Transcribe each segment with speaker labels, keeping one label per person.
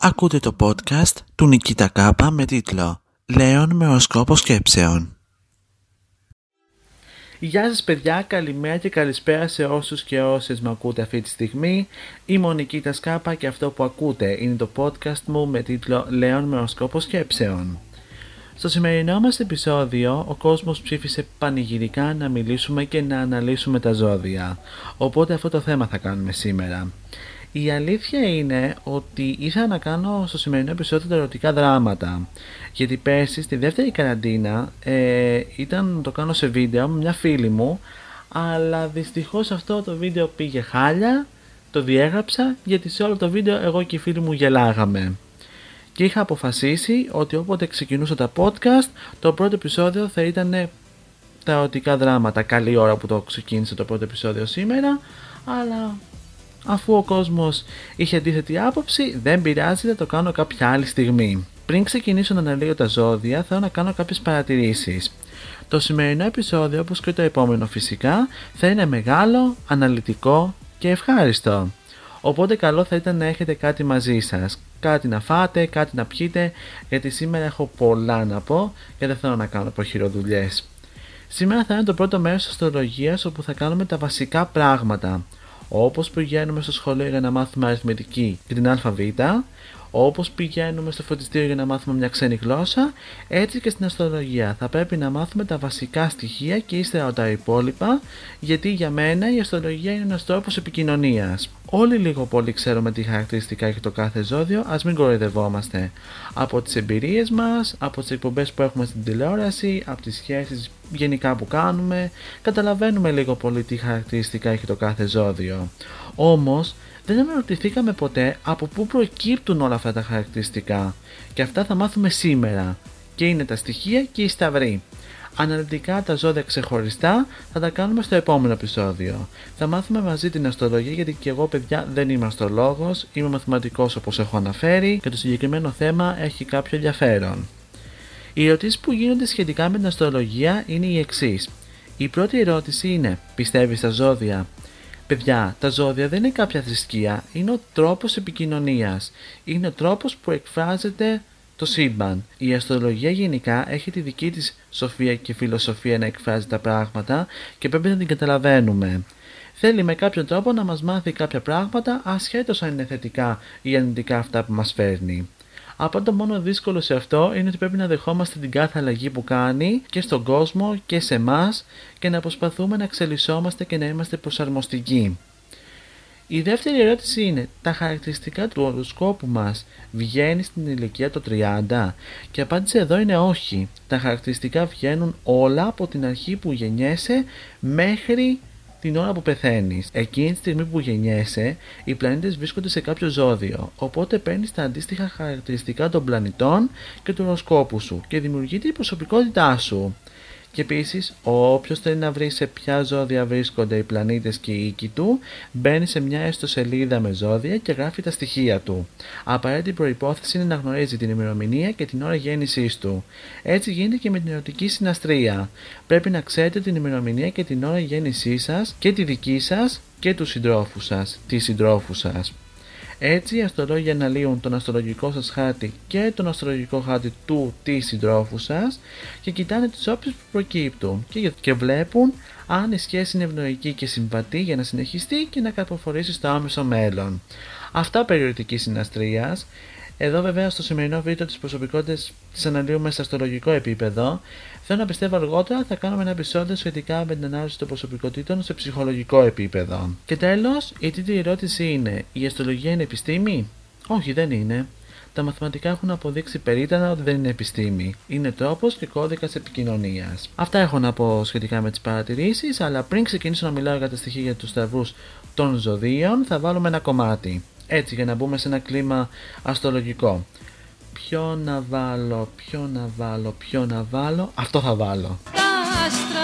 Speaker 1: Ακούτε το podcast του Νικήτα Κάπα με τίτλο «Λέων με οσκόπο σκέψεων».
Speaker 2: Γεια σας παιδιά, καλημέρα και καλησπέρα σε όσους και όσες με ακούτε αυτή τη στιγμή. Είμαι ο Νικήτας Κάπα και αυτό που ακούτε είναι το podcast μου με τίτλο «Λέων με οσκόπο σκέψεων». Στο σημερινό μας επεισόδιο ο κόσμος ψήφισε πανηγυρικά να μιλήσουμε και να αναλύσουμε τα ζώδια. Οπότε αυτό το θέμα θα κάνουμε σήμερα. Η αλήθεια είναι ότι ήθελα να κάνω στο σημερινό επεισόδιο τα ερωτικά δράματα. Γιατί πέρσι στη δεύτερη καραντίνα ε, ήταν να το κάνω σε βίντεο με μια φίλη μου, αλλά δυστυχώς αυτό το βίντεο πήγε χάλια, το διέγραψα γιατί σε όλο το βίντεο εγώ και η φίλη μου γελάγαμε. Και είχα αποφασίσει ότι όποτε ξεκινούσα τα podcast, το πρώτο επεισόδιο θα ήταν τα ερωτικά δράματα. Καλή ώρα που το ξεκίνησε το πρώτο επεισόδιο σήμερα, αλλά αφού ο κόσμος είχε αντίθετη άποψη, δεν πειράζει, θα το κάνω κάποια άλλη στιγμή. Πριν ξεκινήσω να αναλύω τα ζώδια, θέλω να κάνω κάποιες παρατηρήσεις. Το σημερινό επεισόδιο, όπως και το επόμενο φυσικά, θα είναι μεγάλο, αναλυτικό και ευχάριστο. Οπότε καλό θα ήταν να έχετε κάτι μαζί σας. Κάτι να φάτε, κάτι να πιείτε, γιατί σήμερα έχω πολλά να πω και δεν θέλω να κάνω προχειροδουλειές. Σήμερα θα είναι το πρώτο μέρος της αστρολογίας όπου θα κάνουμε τα βασικά πράγματα. Όπως πηγαίνουμε στο σχολείο για να μάθουμε αριθμητική και την ΑΒ, όπως πηγαίνουμε στο φροντιστήριο για να μάθουμε μια ξένη γλώσσα, έτσι και στην αστρολογία θα πρέπει να μάθουμε τα βασικά στοιχεία και ύστερα τα υπόλοιπα, γιατί για μένα η αστρολογία είναι ένας τρόπος επικοινωνίας. Όλοι λίγο πολύ ξέρουμε τι χαρακτηριστικά έχει το κάθε ζώδιο, ας μην κοροϊδευόμαστε. Από τις εμπειρίες μας, από τις εκπομπές που έχουμε στην τηλεόραση, από τις σχέσεις γενικά που κάνουμε, καταλαβαίνουμε λίγο πολύ τι χαρακτηριστικά έχει το κάθε ζώδιο. Όμως, δεν αναρωτηθήκαμε ποτέ από πού προκύπτουν όλα αυτά τα χαρακτηριστικά και αυτά θα μάθουμε σήμερα και είναι τα στοιχεία και οι σταυροί. Αναλυτικά τα ζώδια ξεχωριστά θα τα κάνουμε στο επόμενο επεισόδιο. Θα μάθουμε μαζί την αστρολογία γιατί και εγώ παιδιά δεν είμαι αστρολόγος, είμαι μαθηματικός όπως έχω αναφέρει και το συγκεκριμένο θέμα έχει κάποιο ενδιαφέρον. Οι ερωτήσεις που γίνονται σχετικά με την αστρολογία είναι οι εξής. Η πρώτη ερώτηση είναι: Πιστεύεις στα ζώδια; Παιδιά, τα ζώδια δεν είναι κάποια θρησκεία, είναι ο τρόπος επικοινωνίας. Είναι ο τρόπος που εκφράζεται το σύμπαν. Η αστρολογία γενικά έχει τη δική της σοφία και φιλοσοφία να εκφράζει τα πράγματα και πρέπει να την καταλαβαίνουμε. Θέλει με κάποιο τρόπο να μας μάθει κάποια πράγματα ασχέτως αν είναι θετικά ή αρνητικά αυτά που μας φέρνει. Από το μόνο δύσκολο σε αυτό είναι ότι πρέπει να δεχόμαστε την κάθε αλλαγή που κάνει και στον κόσμο και σε εμάς και να προσπαθούμε να εξελισσόμαστε και να είμαστε προσαρμοστικοί. Η δεύτερη ερώτηση είναι, τα χαρακτηριστικά του οροσκόπου μας βγαίνει στην ηλικία των 30 και η απάντηση εδώ είναι όχι. Τα χαρακτηριστικά βγαίνουν όλα από την αρχή που γεννιέσαι μέχρι την ώρα που πεθαίνεις. Εκείνη τη στιγμή που γεννιέσαι, οι πλανήτες βρίσκονται σε κάποιο ζώδιο. Οπότε παίρνεις τα αντίστοιχα χαρακτηριστικά των πλανητών και του οροσκόπου σου και δημιουργείται η προσωπικότητά σου. Και επίσης, όποιος θέλει να βρει σε ποια ζώδια βρίσκονται οι πλανήτες και οι οίκοι του, μπαίνει σε μια έστω σελίδα με ζώδια και γράφει τα στοιχεία του. Απαραίτητη προπόθεση είναι να γνωρίζει την ημερομηνία και την ώρα γέννησής του. Έτσι γίνεται και με την ερωτική συναστρία. Πρέπει να ξέρετε την ημερομηνία και την ώρα γέννησής σας και τη δική σας και τους συντρόφους σας, τη συντρόφους σας. Έτσι οι αστρολόγοι αναλύουν τον αστρολογικό σας χάρτη και τον αστρολογικό χάρτη του της συντρόφου σας και κοιτάνε τις όψεις που προκύπτουν και, και βλέπουν αν η σχέση είναι ευνοϊκή και συμβατή για να συνεχιστεί και να καρποφορήσει στο άμεσο μέλλον. Αυτά περιοριστική συναστρίας. Εδώ βέβαια στο σημερινό βίντεο τις προσωπικότητες τις αναλύουμε σε αστρολογικό επίπεδο. Θέλω να πιστεύω αργότερα θα κάνουμε ένα επεισόδιο σχετικά με την ανάλυση των προσωπικότητων σε ψυχολογικό επίπεδο. Και τέλος, η τρίτη ερώτηση είναι: Η αστρολογία είναι επιστήμη; Όχι, δεν είναι. Τα μαθηματικά έχουν αποδείξει περίτανα ότι δεν είναι επιστήμη. Είναι τρόπος και κώδικας επικοινωνίας. Αυτά έχω να πω σχετικά με τις παρατηρήσεις, αλλά πριν ξεκινήσω να μιλάω για τα στοιχεία για τους σταυρού των ζωδίων, θα βάλουμε ένα κομμάτι. Έτσι, για να μπούμε σε ένα κλίμα αστρολογικό ποιο να βάλω, ποιο να βάλω, ποιο να βάλω, αυτό θα βάλω.
Speaker 3: Τα άστρα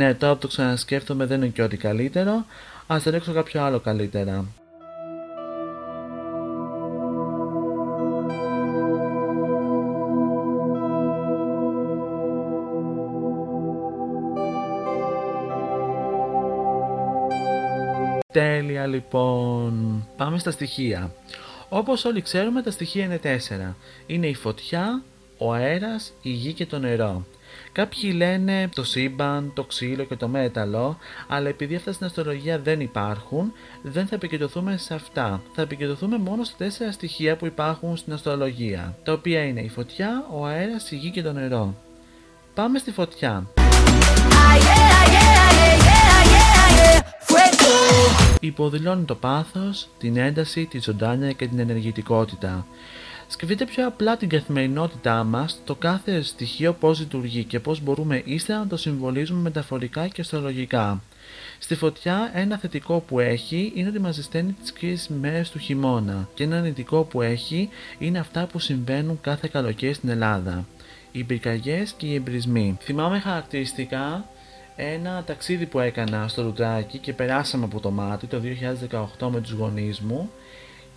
Speaker 2: Ναι, τώρα που το ξανασκέφτομαι δεν είναι και ό,τι καλύτερο. Ας ρίξω κάποιο άλλο καλύτερα. Τέλεια λοιπόν. Πάμε στα στοιχεία. Όπως όλοι ξέρουμε τα στοιχεία είναι τέσσερα. Είναι η φωτιά, ο αέρας, η γη και το νερό. Κάποιοι λένε το σύμπαν, το ξύλο και το μέταλλο, αλλά επειδή αυτά στην αστρολογία δεν υπάρχουν, δεν θα επικεντρωθούμε σε αυτά. Θα επικεντρωθούμε μόνο στα τέσσερα στοιχεία που υπάρχουν στην αστρολογία, τα οποία είναι η φωτιά, ο αέρας, η γη και το νερό. Πάμε στη φωτιά. Υποδηλώνει το πάθος, την ένταση, τη ζωντάνια και την ενεργητικότητα. Σκεφτείτε πιο απλά την καθημερινότητά μας, το κάθε στοιχείο πώς λειτουργεί και πώς μπορούμε ύστερα να το συμβολίζουμε μεταφορικά και αστρολογικά. Στη φωτιά ένα θετικό που έχει είναι ότι μας ζεσταίνει τις κρύες μέρες του χειμώνα και ένα αρνητικό που έχει είναι αυτά που συμβαίνουν κάθε καλοκαίρι στην Ελλάδα. Οι πυρκαγιές και οι εμπρισμοί. Θυμάμαι χαρακτηριστικά ένα ταξίδι που έκανα στο Λουτράκι και περάσαμε από το μάτι το 2018 με τους γονείς μου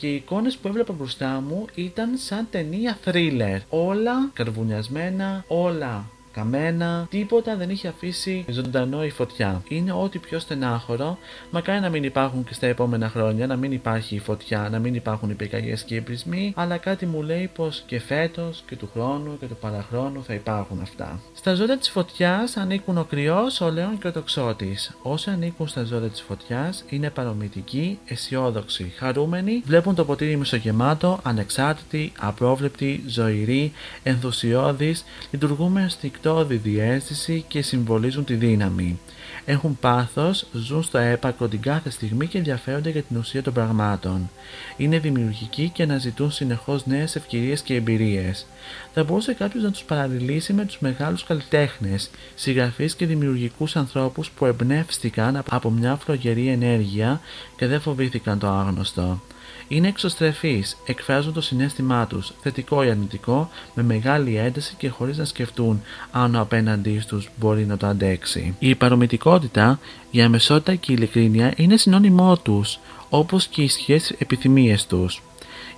Speaker 2: και οι εικόνες που έβλεπα μπροστά μου ήταν σαν ταινία thriller. Όλα καρβουνιασμένα, όλα καμένα, τίποτα δεν είχε αφήσει ζωντανό η φωτιά. Είναι ό,τι πιο στενάχωρο, μακάρι να μην υπάρχουν και στα επόμενα χρόνια, να μην υπάρχει η φωτιά, να μην υπάρχουν οι πυρκαγιές και οι εμπρισμοί, αλλά κάτι μου λέει πως και φέτος και του χρόνου και του παραχρόνου θα υπάρχουν αυτά. Στα ζώδια της φωτιάς ανήκουν ο κρυός, ο λέον και ο τοξότης. Όσοι ανήκουν στα ζώδια της φωτιάς είναι παρομητικοί, αισιόδοξοι, χαρούμενοι, βλέπουν το ποτήρι μισογεμάτο, ανεξάρτητοι, απρόβλεπτοι, ζωηροί, ενθουσιώδεις, λειτουργούμε στικτόδη διέστηση και συμβολίζουν τη δύναμη. Έχουν πάθος, ζουν στο έπακρο την κάθε στιγμή και ενδιαφέρονται για την ουσία των πραγμάτων. Είναι δημιουργικοί και αναζητούν συνεχώς νέες ευκαιρίες και εμπειρίες. Θα μπορούσε κάποιος να τους παραλληλήσει με τους μεγάλους καλλιτέχνες, συγγραφείς και δημιουργικούς ανθρώπους που εμπνεύστηκαν από μια φλογερή ενέργεια και δεν φοβήθηκαν το άγνωστο. Είναι εξωστρεφείς, εκφράζουν το συνέστημά τους, θετικό ή αρνητικό, με μεγάλη ένταση και χωρίς να σκεφτούν αν ο απέναντί τους μπορεί να το αντέξει. Η παρομητικότητα, η αμεσότητα και η ειλικρίνεια είναι συνώνυμό τους, όπως και οι ισχυρές επιθυμίες τους.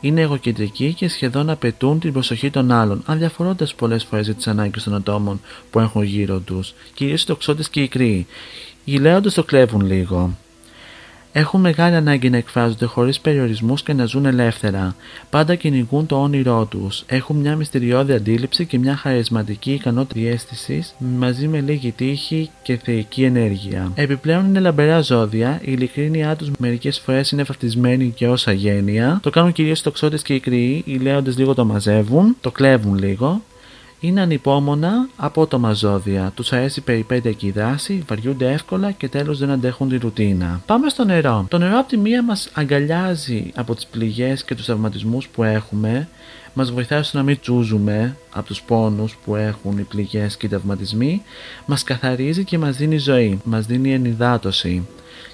Speaker 2: Είναι εγωκεντρικοί και σχεδόν απαιτούν την προσοχή των άλλων, αδιαφορώντας πολλές φορές για τις ανάγκες των ατόμων που έχουν γύρω τους, κυρίως οι τοξότες και οι κρύοι. Οι λέοντε το κλέβουν λίγο. Έχουν μεγάλη ανάγκη να εκφράζονται χωρίς περιορισμούς και να ζουν ελεύθερα. Πάντα κυνηγούν το όνειρό τους. Έχουν μια μυστηριώδη αντίληψη και μια χαρισματική ικανότητα διέστησης μαζί με λίγη τύχη και θεϊκή ενέργεια. Επιπλέον είναι λαμπερά ζώδια, η ειλικρίνειά τους μερικές φορές είναι βαφτισμένη και ως αγένεια. Το κάνουν κυρίως οι τοξότες και οι κρύοι, οι λέοντες λίγο το μαζεύουν, το κλέβουν λίγο είναι ανυπόμονα απότομα ζώδια. Τους αρέσει η περιπέτεια και η δράση, βαριούνται εύκολα και τέλος δεν αντέχουν τη ρουτίνα. Πάμε στο νερό. Το νερό από τη μία μας αγκαλιάζει από τις πληγές και τους τραυματισμού που έχουμε, μας βοηθάει στο να μην τσούζουμε από τους πόνους που έχουν οι πληγές και οι τραυματισμοί, μας καθαρίζει και μας δίνει ζωή, μας δίνει ενυδάτωση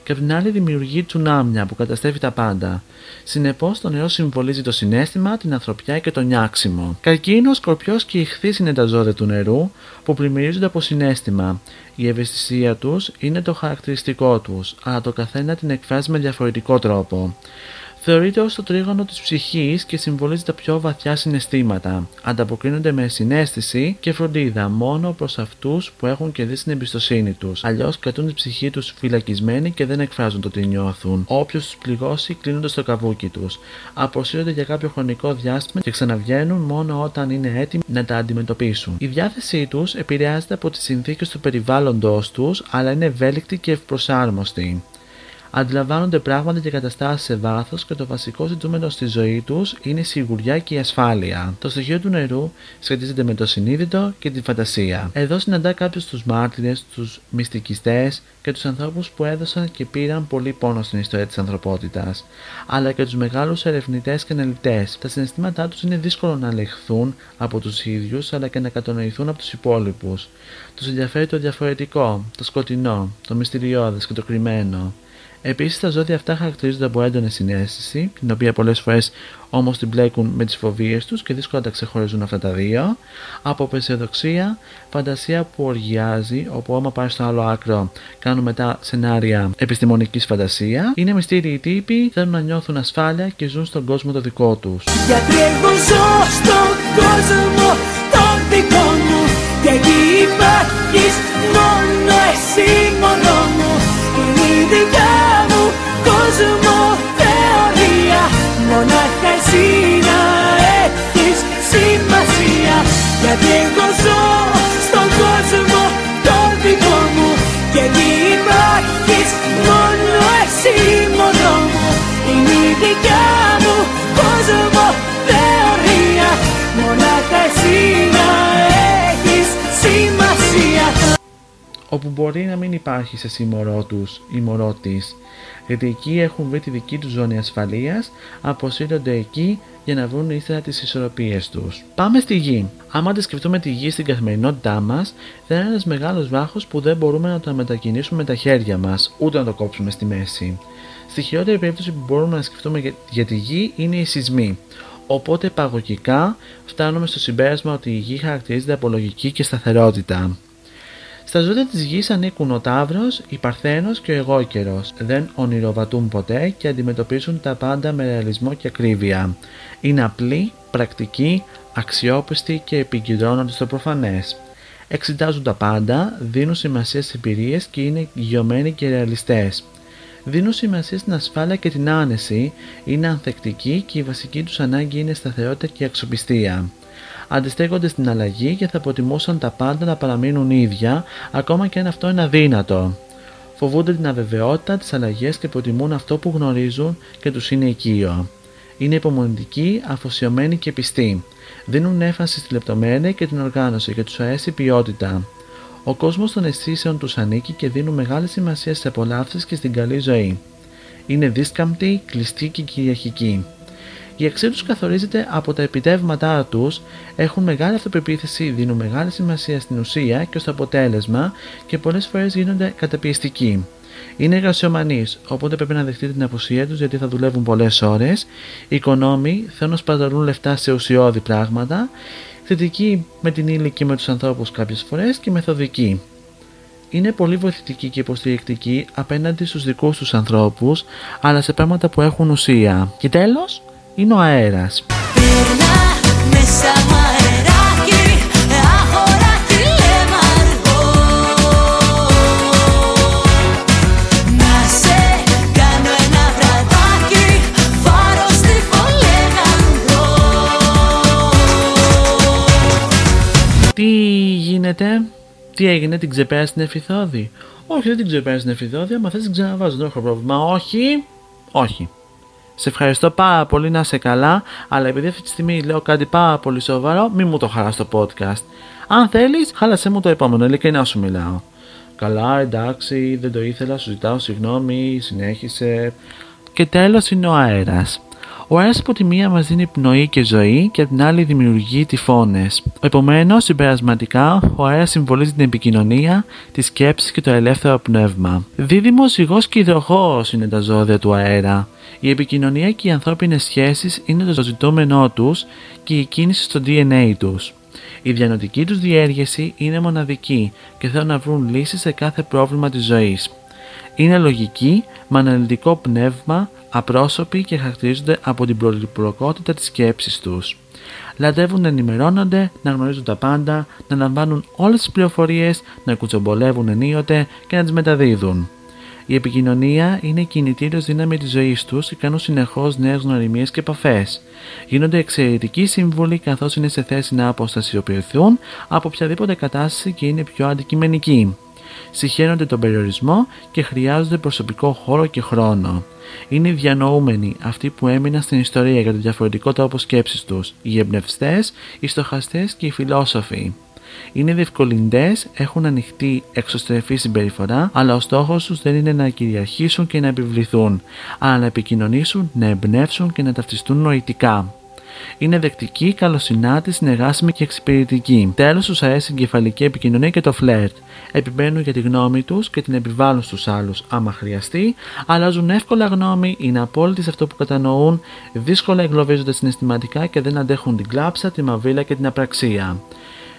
Speaker 2: και από την άλλη δημιουργεί τσουνάμια που καταστρέφει τα πάντα. Συνεπώς, το νερό συμβολίζει το συνέστημα, την ανθρωπιά και το νιάξιμο. Καρκίνος, σκορπιός και ηχθή είναι τα ζώδια του νερού που πλημμυρίζονται από συνέστημα. Η ευαισθησία τους είναι το χαρακτηριστικό τους, αλλά το καθένα την εκφράζει με διαφορετικό τρόπο. Θεωρείται ως το τρίγωνο της ψυχής και συμβολίζει τα πιο βαθιά συναισθήματα. Ανταποκρίνονται με συνέστηση και φροντίδα μόνο προς αυτούς που έχουν κερδίσει την εμπιστοσύνη τους. Αλλιώς κρατούν την ψυχή τους φυλακισμένη και δεν εκφράζουν το τι νιώθουν. Όποιος τους πληγώσει κλείνονται στο καβούκι τους. Αποσύρονται για κάποιο χρονικό διάστημα και ξαναβγαίνουν μόνο όταν είναι έτοιμοι να τα αντιμετωπίσουν. Η διάθεσή τους επηρεάζεται από τις συνθήκες του περιβάλλοντος τους αλλά είναι ευέλικτη και ευπροσάρμοστη αντιλαμβάνονται πράγματα και καταστάσεις σε βάθος και το βασικό ζητούμενο στη ζωή τους είναι η σιγουριά και η ασφάλεια. Το στοιχείο του νερού σχετίζεται με το συνείδητο και τη φαντασία. Εδώ συναντά κάποιος τους μάρτυρες, τους μυστικιστές και τους ανθρώπους που έδωσαν και πήραν πολύ πόνο στην ιστορία της ανθρωπότητας, αλλά και τους μεγάλους ερευνητές και αναλυτές. Τα συναισθήματά τους είναι δύσκολο να ελεγχθούν από τους ίδιους αλλά και να κατανοηθούν από τους υπόλοιπους. Τους ενδιαφέρει το διαφορετικό, το σκοτεινό, το μυστηριώδες και το κρυμμένο. Επίσης, τα ζώδια αυτά χαρακτηρίζονται από έντονη συνέστηση, την οποία πολλές φορές όμως την μπλέκουν με τις φοβίες τους και δύσκολα τα ξεχωρίζουν αυτά τα δύο. Από απεσιοδοξία, φαντασία που οργιάζει, όπου άμα πάει στο άλλο άκρο κάνουν μετά σενάρια επιστημονικής φαντασίας. Είναι μυστήριοι τύποι, θέλουν να νιώθουν ασφάλεια και ζουν στον κόσμο το δικό τους.
Speaker 4: Γιατί εγώ ζω στον κόσμο το δικό μου Και εκεί υπάρχεις μόνο εσύ μόνο μου Είναι η δικιά μου κόσμο θεωρία. Μονάχα εσύ να έχεις σημασία. Γιατί εγώ ζω
Speaker 2: όπου μπορεί να μην υπάρχει σε σύμμορό τους ή μωρό της, γιατί εκεί έχουν βρει τη δική τους ζώνη ασφαλείας, αποσύρονται εκεί για να βρουν ύστερα τις ισορροπίες τους. Πάμε στη γη. Άμα αντισκεφτούμε τη γη στην καθημερινότητά μας, θα είναι ένας μεγάλος βάχος που δεν μπορούμε να το μετακινήσουμε με τα χέρια μας, ούτε να το κόψουμε στη μέση. Στη χειρότερη περίπτωση που μπορούμε να σκεφτούμε για- για τη γη είναι οι σεισμοί. Οπότε παγωγικά φτάνουμε στο συμπέρασμα ότι η γη χαρακτηρίζεται από λογική και σταθερότητα. Στα ζώδια της γης ανήκουν ο Ταύρος, η Παρθένος και ο Εγώκερος. Δεν ονειροβατούν ποτέ και αντιμετωπίζουν τα πάντα με ρεαλισμό και ακρίβεια. Είναι απλοί, πρακτικοί, αξιόπιστοι και επικεντρώνονται στο προφανές. Εξετάζουν τα πάντα, δίνουν σημασία στις εμπειρίες και είναι γιωμένοι και ρεαλιστές. Δίνουν σημασία στην ασφάλεια και την άνεση, είναι ανθεκτικοί και η βασική τους ανάγκη είναι σταθερότητα και αξιοπιστία αντιστέκονται στην αλλαγή και θα προτιμούσαν τα πάντα να παραμείνουν ίδια, ακόμα και αν αυτό είναι αδύνατο. Φοβούνται την αβεβαιότητα, τις αλλαγές και προτιμούν αυτό που γνωρίζουν και τους είναι οικείο. Είναι υπομονητικοί, αφοσιωμένοι και πιστοί. Δίνουν έμφαση στη λεπτομέρεια και την οργάνωση και τους αρέσει η ποιότητα. Ο κόσμος των αισθήσεων τους ανήκει και δίνουν μεγάλη σημασία στις απολαύσεις και στην καλή ζωή. Είναι δίσκαμπτοι, κλειστοί και κυριαρχικοί. Η αξία τους καθορίζεται από τα επιτεύγματά τους, έχουν μεγάλη αυτοπεποίθηση, δίνουν μεγάλη σημασία στην ουσία και στο αποτέλεσμα και πολλές φορές γίνονται καταπιεστικοί. Είναι εργασιομανεί, οπότε πρέπει να δεχτείτε την απουσία τους γιατί θα δουλεύουν πολλές ώρες. Οικονόμοι θέλουν να σπαταλούν λεφτά σε ουσιώδη πράγματα. Θετικοί με την ύλη και με τους ανθρώπους κάποιες φορές και μεθοδικοί. Είναι πολύ βοηθητικοί και υποστηρικτικοί απέναντι στους δικούς τους ανθρώπους, αλλά σε πράγματα που έχουν ουσία. Και τέλος, είναι ο αέρας.
Speaker 3: Περνά μέσα μου αεράκι, αχωράκι λέμε αργό Να σε κάνω ένα βραδάκι, φάρο στη φολεγανδρό
Speaker 2: Τι γίνεται, τι έγινε, την ξεπέρασε την εφηθόδη; Όχι, δεν την ξεπέρασε την εφηθόδη, άμα θες την ξαναβάζω, δεν έχω πρόβλημα. Όχι, όχι. Σε ευχαριστώ πάρα πολύ να είσαι καλά, αλλά επειδή αυτή τη στιγμή λέω κάτι πάρα πολύ σοβαρό, μη μου το χαράς στο podcast. Αν θέλεις, χάλασέ μου το επόμενο, ειλικρινά σου μιλάω. Καλά, εντάξει, δεν το ήθελα, σου ζητάω συγγνώμη, συνέχισε. Και τέλος είναι ο αέρας. Ο αέρας από τη μία μας δίνει πνοή και ζωή και από την άλλη δημιουργεί τυφώνες. Επομένως, συμπερασματικά, ο αέρας συμβολίζει την επικοινωνία, τη σκέψη και το ελεύθερο πνεύμα. Δίδυμος, ζυγός και υδροχόος είναι τα ζώδια του αέρα. Η επικοινωνία και οι ανθρώπινες σχέσεις είναι το ζητούμενό τους και η κίνηση στο DNA τους. Η διανοητική τους διέργεση είναι μοναδική και θέλουν να βρουν λύσεις σε κάθε πρόβλημα της ζωής. Είναι λογικοί, με αναλυτικό πνεύμα, απρόσωποι και χαρακτηρίζονται από την πολυπλοκότητα της σκέψης τους. Λατρεύουν να ενημερώνονται, να γνωρίζουν τα πάντα, να λαμβάνουν όλες τις πληροφορίες, να κουτσομπολεύουν ενίοτε και να τις μεταδίδουν. Η επικοινωνία είναι η κινητήριος δύναμη της ζωής τους και κάνουν συνεχώς νέες γνωριμίες και επαφές. Γίνονται εξαιρετικοί σύμβουλοι καθώς είναι σε θέση να αποστασιοποιηθούν από οποιαδήποτε κατάσταση και είναι πιο αντικειμενικοί. Συχαίνονται τον περιορισμό και χρειάζονται προσωπικό χώρο και χρόνο. Είναι οι διανοούμενοι, αυτοί που έμειναν στην ιστορία για το διαφορετικό τρόπο σκέψης τους, οι εμπνευστές, οι στοχαστές και οι φιλόσοφοι. Είναι διευκολυντές, έχουν ανοιχτή εξωστρεφή συμπεριφορά, αλλά ο στόχος τους δεν είναι να κυριαρχήσουν και να επιβληθούν, αλλά να επικοινωνήσουν, να εμπνεύσουν και να ταυτιστούν νοητικά. Είναι δεκτική, καλοσυνάτης, συνεργάσιμη και εξυπηρετική. Τέλος, τους αρέσει η εγκεφαλική επικοινωνία και το φλερτ. Επιμένουν για τη γνώμη τους και την επιβάλλουν στους άλλους άμα χρειαστεί, αλλάζουν εύκολα γνώμη, είναι απόλυτοι σε αυτό που κατανοούν, δύσκολα εγκλωβίζονται συναισθηματικά και δεν αντέχουν την κλάψα, τη μαβίλα και την απραξία.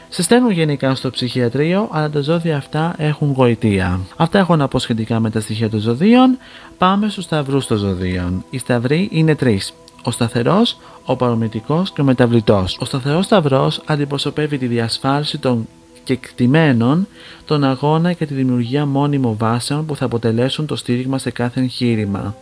Speaker 2: Σε στέλνουν γενικά στο ψυχιατρίο, αλλά τα ζώδια αυτά έχουν γοητεία. Αυτά έχω να πω σχετικά με τα στοιχεία των ζωδίων. Πάμε στους σταυρούς των ζωδίων. Οι σταυροί είναι τρεις. Ο σταθερός, ο παρομητικό και ο μεταβλητός. Ο σταθερός σταυρός αντιπροσωπεύει τη διασφάλιση των κεκτημένων, τον αγώνα και τη δημιουργία μόνιμων βάσεων που θα αποτελέσουν το στήριγμα σε κάθε εγχείρημα.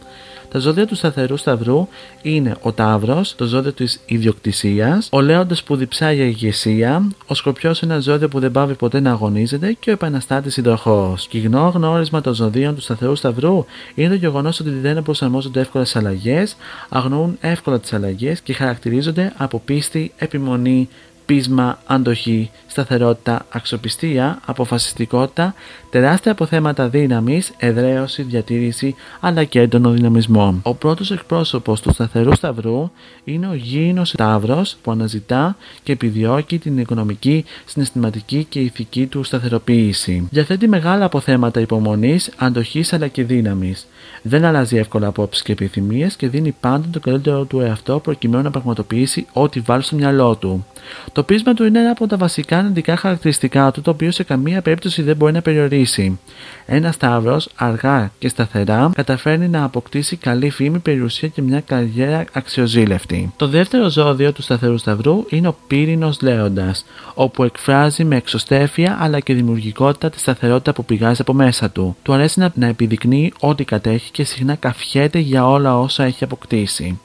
Speaker 2: Τα ζώδια του σταθερού σταυρού είναι ο Ταύρος, το ζώδιο της ιδιοκτησίας, ο Λέοντας που διψάει για ηγεσία, ο Σκορπιό ένα ζώδιο που δεν πάβει ποτέ να αγωνίζεται και ο Επαναστάτης Συντροχό. Κοινό γνώρισμα των ζωδίων του σταθερού σταυρού είναι το γεγονός ότι δεν προσαρμόζονται εύκολα στις αλλαγές, αγνοούν εύκολα τις αλλαγές και χαρακτηρίζονται από πίστη, επιμονή, πείσμα, αντοχή, σταθερότητα, αξιοπιστία, αποφασιστικότητα, τεράστια αποθέματα δύναμης, εδραίωση, διατήρηση αλλά και έντονο δυναμισμό. Ο πρώτος εκπρόσωπος του σταθερού σταυρού είναι ο γήινος Σταύρος που αναζητά και επιδιώκει την οικονομική, συναισθηματική και ηθική του σταθεροποίηση. Διαθέτει μεγάλα αποθέματα υπομονής, αντοχής αλλά και δύναμης. Δεν αλλάζει εύκολα απόψεις και επιθυμίες και δίνει πάντα το καλύτερο του εαυτό προκειμένου να πραγματοποιήσει ό,τι βάλει στο μυαλό του. Το πείσμα του είναι ένα από τα βασικά αρνητικά χαρακτηριστικά του, το οποίο σε καμία περίπτωση δεν μπορεί να περιορίσει. Ένας Σταύρο, αργά και σταθερά, καταφέρνει να αποκτήσει καλή φήμη, περιουσία και μια καριέρα αξιοζήλευτη. Το δεύτερο ζώδιο του σταθερού Σταυρού είναι ο πύρινος Λέοντας, όπου εκφράζει με εξωστέφεια αλλά και δημιουργικότητα τη σταθερότητα που πηγάζει από μέσα του. Του αρέσει να, να επιδεικνύει ό,τι κατέχει και συχνά καφιέται για όλα όσα έχει αποκτήσει.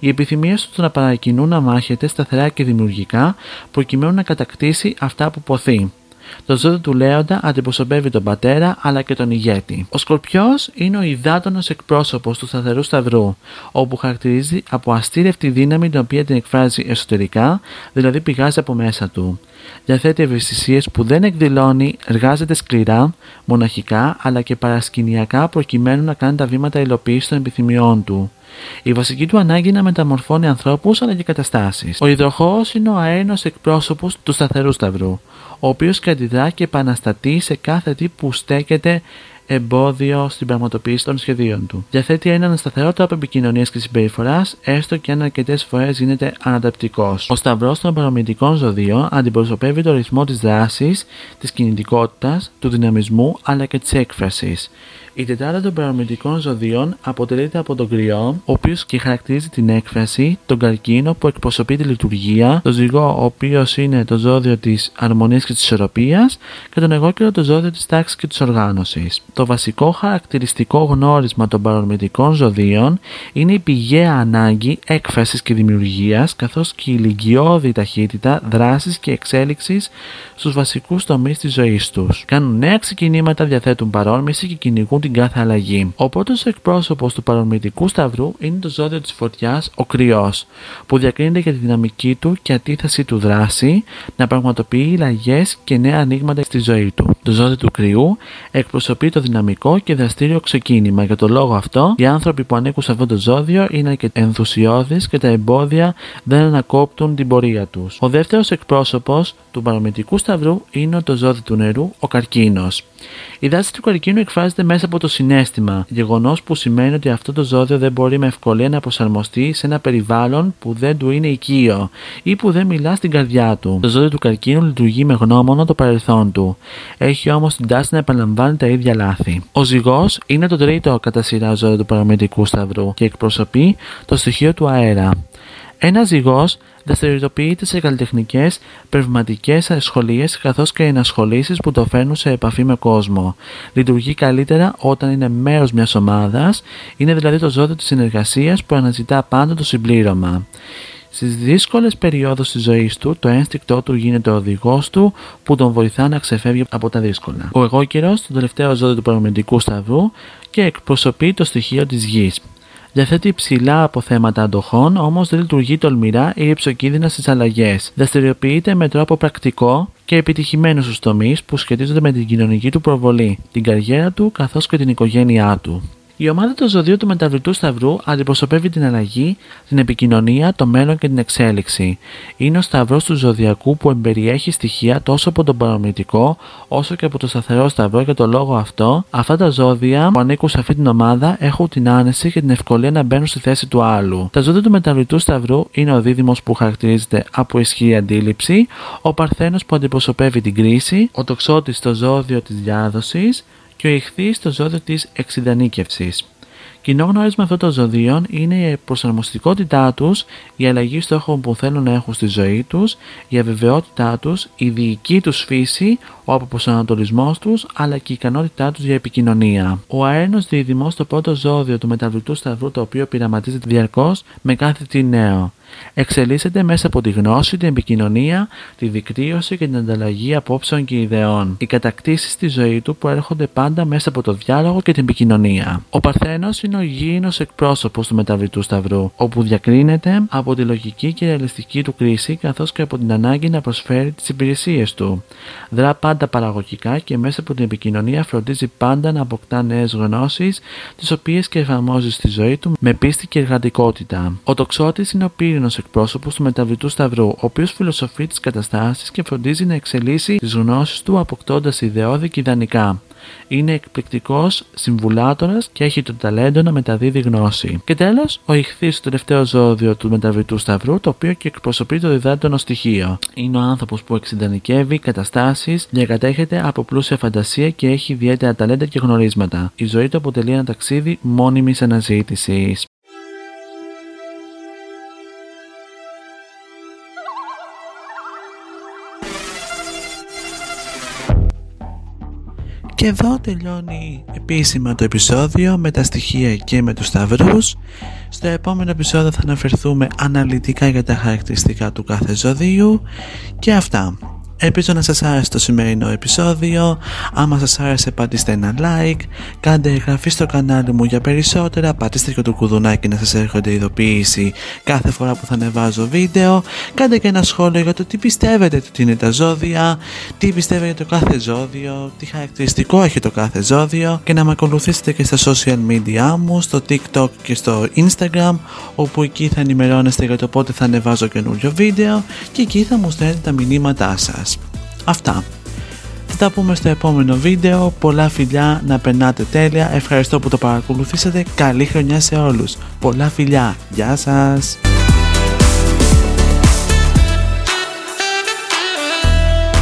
Speaker 2: Οι επιθυμίες του να παρακινούν να μάχεται σταθερά και δημιουργικά προκειμένου να κατακτήσει αυτά που ποθεί. Το ζώδιο του Λέοντα αντιπροσωπεύει τον πατέρα αλλά και τον ηγέτη. Ο Σκορπιός είναι ο υδάτονο εκπρόσωπος του σταθερού σταυρού, όπου χαρακτηρίζει από αστήρευτη δύναμη την οποία την εκφράζει εσωτερικά, δηλαδή πηγάζει από μέσα του. Διαθέτει ευαισθησίες που δεν εκδηλώνει, εργάζεται σκληρά, μοναχικά αλλά και παρασκηνιακά προκειμένου να κάνει τα βήματα υλοποίησης των επιθυμιών του. Η βασική του ανάγκη είναι να μεταμορφώνει ανθρώπους αλλά και καταστάσεις. Ο υδροχός είναι ο αένος εκπρόσωπος του σταθερού σταυρού, ο οποίος και αντιδρά και επαναστατεί σε κάθε τι που στέκεται εμπόδιο στην πραγματοποίηση των σχεδίων του. Διαθέτει έναν σταθερό τρόπο επικοινωνίας και συμπεριφοράς, έστω και αν αρκετές φορές γίνεται αναδαπτικό. Ο σταυρός των παρομητικών ζωδίων αντιπροσωπεύει το ρυθμό της δράσης, της κινητικότητας, του δυναμισμού αλλά και της έκφρασης. Η τετράδα των παραμετρικών ζωδίων αποτελείται από τον κρυό, ο οποίος και χαρακτηρίζει την έκφραση, τον καρκίνο που εκπροσωπεί τη λειτουργία, τον ζυγό, ο οποίος είναι το ζώδιο της αρμονίας και της ισορροπίας, και τον εγώκερο, το ζώδιο της τάξης και της οργάνωσης. Το βασικό χαρακτηριστικό γνώρισμα των παραμετρικών ζωδίων είναι η πηγαία ανάγκη έκφρασης και δημιουργίας, καθώς και η ηλικιώδη ταχύτητα δράσης και εξέλιξης στους βασικούς τομείς της ζωής τους. Κάνουν νέα ξεκινήματα, διαθέτουν παρόρμηση και κυνηγούν την κάθε αλλαγή. Ο πρώτος εκπρόσωπος του παρορμητικού σταυρού είναι το ζώδιο της φωτιάς, ο κρυός, που διακρίνεται για τη δυναμική του και αντίθεση του δράση να πραγματοποιεί αλλαγέ και νέα ανοίγματα στη ζωή του. Το ζώδιο του κρυού εκπροσωπεί το δυναμικό και δραστήριο ξεκίνημα. Για τον λόγο αυτό, οι άνθρωποι που ανήκουν σε αυτό το ζώδιο είναι και ενθουσιώδεις και τα εμπόδια δεν ανακόπτουν την πορεία τους. Ο δεύτερος εκπρόσωπος του παρομητικού σταυρού είναι το ζώδιο του νερού, ο καρκίνος. Η δράση του καρκίνου εκφράζεται μέσα από το συνέστημα, γεγονός που σημαίνει ότι αυτό το ζώδιο δεν μπορεί με ευκολία να προσαρμοστεί σε ένα περιβάλλον που δεν του είναι οικείο ή που δεν μιλά στην καρδιά του. Το ζώδιο του καρκίνου λειτουργεί με γνώμονα το παρελθόν του. Έχει όμως την τάση να επαναλαμβάνει τα ίδια λάθη. Ο ζυγός είναι το τρίτο κατά σειρά ζώδιο του παραμετρικού σταυρού και εκπροσωπεί το στοιχείο του αέρα. Ένας ζυγό δραστηριοποιείται σε καλλιτεχνικές, πνευματικές ασχολίες καθώς και ενασχολήσεις που το φέρνουν σε επαφή με κόσμο. Λειτουργεί καλύτερα όταν είναι μέρος μιας ομάδας, είναι δηλαδή το ζώδιο της συνεργασίας που αναζητά πάντα το συμπλήρωμα. Στις δύσκολες περιόδους της ζωής του, το ένστικτό του γίνεται ο οδηγός του που τον βοηθά να ξεφεύγει από τα δύσκολα. Ο εγώ καιρό, το τελευταίο ζώδιο του παραμετρικού σταυρού και εκπροσωπεί το στοιχείο της γης. Διαθέτει υψηλά αποθέματα αντοχών, όμως δεν λειτουργεί τολμηρά ή υψοκίνδυνα στις αλλαγές. Δραστηριοποιείται με τρόπο πρακτικό και επιτυχημένος στους τομείς που σχετίζονται με την κοινωνική του προβολή, την καριέρα του καθώς και την οικογένειά του. Η ομάδα του ζωδίου του μεταβλητού Σταυρού αντιπροσωπεύει την αλλαγή, την επικοινωνία, το μέλλον και την εξέλιξη. Είναι ο Σταυρός του Ζωδιακού που εμπεριέχει στοιχεία τόσο από τον παρομητικό όσο και από το σταθερό Σταυρό και το λόγο αυτό, αυτά τα ζώδια που ανήκουν σε αυτή την ομάδα έχουν την άνεση και την ευκολία να μπαίνουν στη θέση του άλλου. Τα ζώδια του μεταβλητού Σταυρού είναι ο δίδυμος που χαρακτηρίζεται από ισχυρή αντίληψη, ο Παρθένος που αντιπροσωπεύει την κρίση, ο Τοξότης στο ζώδιο της διάδοσης και ο ηχθής στο ζώδιο της εξειδανίκευσης. Κοινό γνώρισμα αυτών των ζωδίων είναι η προσαρμοστικότητά τους, η αλλαγή στόχων που θέλουν να έχουν στη ζωή τους, η αβεβαιότητά τους, η διοική τους φύση, ο αποπροσανατολισμός τους, αλλά και η ικανότητά τους για επικοινωνία. Ο αέρνο δίδυμος, το πρώτο ζώδιο του μεταβλητού σταυρού, το οποίο πειραματίζεται διαρκώς με κάθε τι νέο. Εξελίσσεται μέσα από τη γνώση, την επικοινωνία, τη δικτύωση και την ανταλλαγή απόψεων και ιδεών. Οι κατακτήσεις στη ζωή του προέρχονται πάντα μέσα από το διάλογο και την επικοινωνία. Ο Παρθένος είναι ο γήινος εκπρόσωπος του μεταβλητού Σταυρού, όπου διακρίνεται από τη λογική και ρεαλιστική του κρίση καθώς και από την ανάγκη να προσφέρει τις υπηρεσίες του. Δρά πάντα παραγωγικά και μέσα από την επικοινωνία φροντίζει πάντα να αποκτά νέες γνώσεις, τις οποίες και εφαρμόζει στη ζωή του με πίστη και εργατικότητα. Ο τοξότης είναι ο πύρινο εκπρόσωπος του μεταβλητού Σταυρού, ο οποίος φιλοσοφεί τις καταστάσεις και φροντίζει να εξελίσσει τις γνώσεις του αποκτώντας ιδεώδη και ιδανικά. Είναι εκπληκτικός συμβουλάτορας και έχει το ταλέντο να μεταδίδει γνώση. Και τέλος, ο ηχθής, το τελευταίο ζώδιο του μεταβλητού Σταυρού, το οποίο και εκπροσωπεί το διδάτονο στοιχείο. Είναι ο άνθρωπος που εξεντανικεύει καταστάσεις, διακατέχεται από πλούσια φαντασία και έχει ιδιαίτερα ταλέντα και γνωρίσματα. Η ζωή του αποτελεί ένα ταξίδι μόνιμης αναζήτησης.
Speaker 1: Και εδώ τελειώνει επίσημα το επεισόδιο με τα στοιχεία και με τους σταυρούς. Στο επόμενο επεισόδιο θα αναφερθούμε αναλυτικά για τα χαρακτηριστικά του κάθε ζωδίου και αυτά. Ελπίζω να σας άρεσε το σημερινό επεισόδιο. Άμα σας άρεσε πατήστε ένα like, κάντε εγγραφή στο κανάλι μου για περισσότερα, πατήστε και το κουδουνάκι να σας έρχονται ειδοποίηση κάθε φορά που θα ανεβάζω βίντεο. Κάντε και ένα σχόλιο για το τι πιστεύετε ότι είναι τα ζώδια, τι πιστεύετε για το κάθε ζώδιο, τι χαρακτηριστικό έχει το κάθε ζώδιο και να με ακολουθήσετε και στα social media μου, στο TikTok και στο Instagram όπου εκεί θα ενημερώνεστε για το πότε θα ανεβάζω καινούριο βίντεο και εκεί θα μου στέλνετε τα μηνύματά σας. Αυτά. Θα τα πούμε στο επόμενο βίντεο. Πολλά φιλιά, να περνάτε τέλεια. Ευχαριστώ που το παρακολουθήσατε. Καλή χρονιά σε όλους. Πολλά φιλιά. Γεια σας.